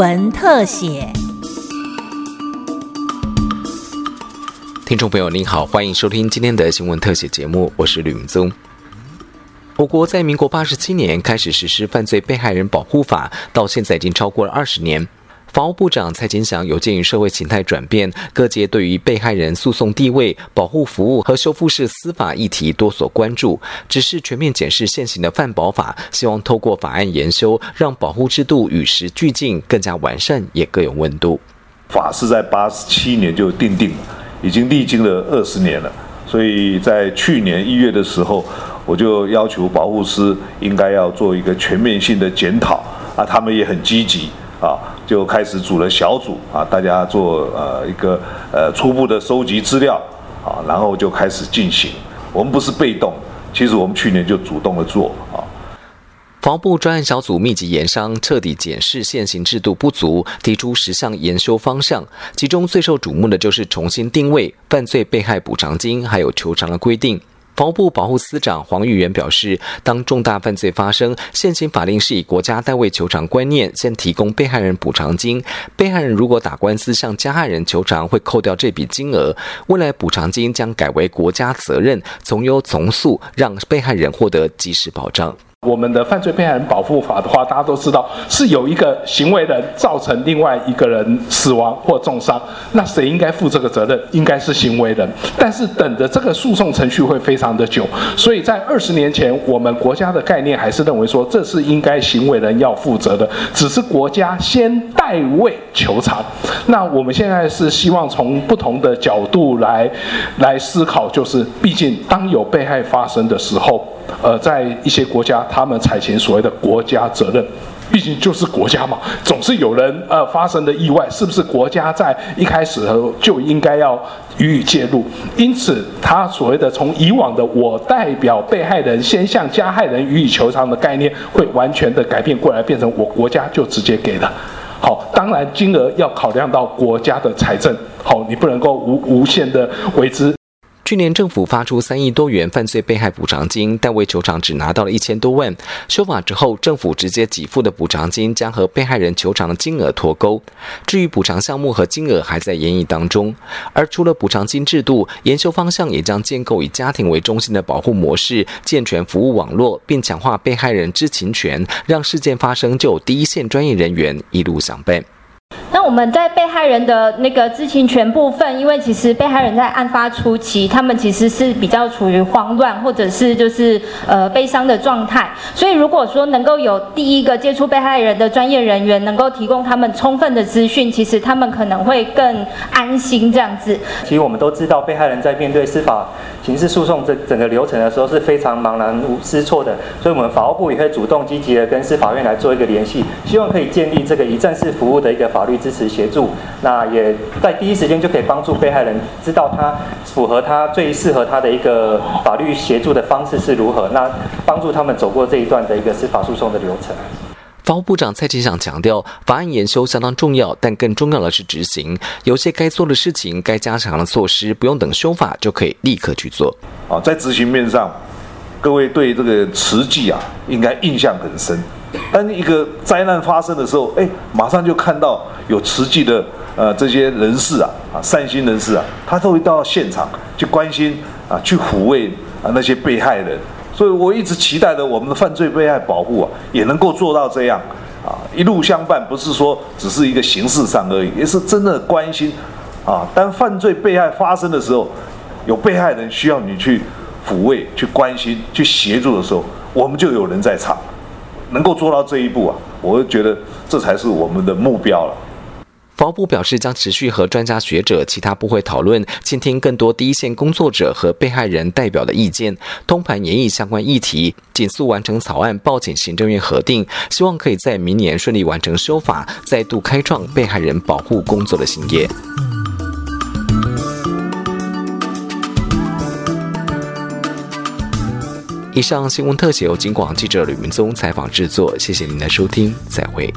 文特写。听众朋友您好，欢迎收听今天的新闻特写节目，我是吕明宗。我国在民国八十七年开始实施犯罪被害人保护法，到现在已经超过了二十年。法务部长蔡金祥有鉴于社会形态转变，各界对于被害人诉讼地位、保护服务和修复式司法议题多所关注，只是全面检视现行的范保法，希望透过法案研修，让保护制度与时俱进，更加完善，也更有温度。法是在八十七年就定定了，已经历经了二十年了，所以在去年一月的时候，我就要求保护师应该要做一个全面性的检讨啊，他们也很积极啊。就开始组了小组啊，大家做呃一个呃初步的收集资料啊，然后就开始进行。我们不是被动，其实我们去年就主动的做啊。防部专案小组密集研商，彻底检视现行制度不足，提出十项研修方向。其中最受瞩目的就是重新定位犯罪被害补偿金还有求偿的规定。法务部保护司长黄玉元表示，当重大犯罪发生，现行法令是以国家代位求偿观念，先提供被害人补偿金。被害人如果打官司向加害人求偿，会扣掉这笔金额。未来补偿金将改为国家责任，从优从速，让被害人获得及时保障。我们的犯罪被害人保护法的话，大家都知道是有一个行为人造成另外一个人死亡或重伤，那谁应该负这个责任？应该是行为人。但是等的这个诉讼程序会非常的久，所以在二十年前，我们国家的概念还是认为说这是应该行为人要负责的，只是国家先代位求偿。那我们现在是希望从不同的角度来来思考，就是毕竟当有被害发生的时候。呃，在一些国家，他们采行所谓的国家责任，毕竟就是国家嘛，总是有人呃发生的意外，是不是国家在一开始就应该要予以介入？因此，他所谓的从以往的我代表被害人先向加害人予以求偿的概念，会完全的改变过来，变成我国家就直接给了。好，当然金额要考量到国家的财政，好，你不能够无无限的为之。去年政府发出三亿多元犯罪被害补偿金，但为求偿只拿到了一千多万。修法之后，政府直接给付的补偿金将和被害人求偿的金额脱钩。至于补偿项目和金额还在研议当中。而除了补偿金制度，研修方向也将建构以家庭为中心的保护模式，健全服务网络，并强化被害人知情权，让事件发生就有第一线专业人员一路相伴。那我们在被害人的那个知情权部分，因为其实被害人在案发初期，他们其实是比较处于慌乱或者是就是呃悲伤的状态，所以如果说能够有第一个接触被害人的专业人员，能够提供他们充分的资讯，其实他们可能会更安心这样子。其实我们都知道，被害人在面对司法刑事诉讼这整个流程的时候是非常茫然无失措的，所以我们法务部也会主动积极的跟司法院来做一个联系，希望可以建立这个一站式服务的一个法律。支持协助，那也在第一时间就可以帮助被害人知道他符合他最适合他的一个法律协助的方式是如何，那帮助他们走过这一段的一个司法诉讼的流程。法务部长蔡其祥强调，法案研修相当重要，但更重要的是执行。有些该做的事情、该加强的措施，不用等修法就可以立刻去做。啊，在执行面上，各位对这个慈济啊，应该印象很深。当一个灾难发生的时候，哎，马上就看到有慈济的呃这些人士啊，啊善心人士啊，他都会到现场去关心啊，去抚慰啊那些被害人。所以我一直期待着我们的犯罪被害保护啊，也能够做到这样啊，一路相伴，不是说只是一个形式上而已，也是真的关心啊。当犯罪被害发生的时候，有被害人需要你去抚慰、去关心、去协助的时候，我们就有人在场。能够做到这一步啊，我就觉得这才是我们的目标了。法务部表示，将持续和专家学者、其他部会讨论，倾听更多第一线工作者和被害人代表的意见，通盘研议相关议题，紧速完成草案，报请行政院核定，希望可以在明年顺利完成修法，再度开创被害人保护工作的新页。以上新闻特写由金广记者吕明宗采访制作，谢谢您的收听，再会。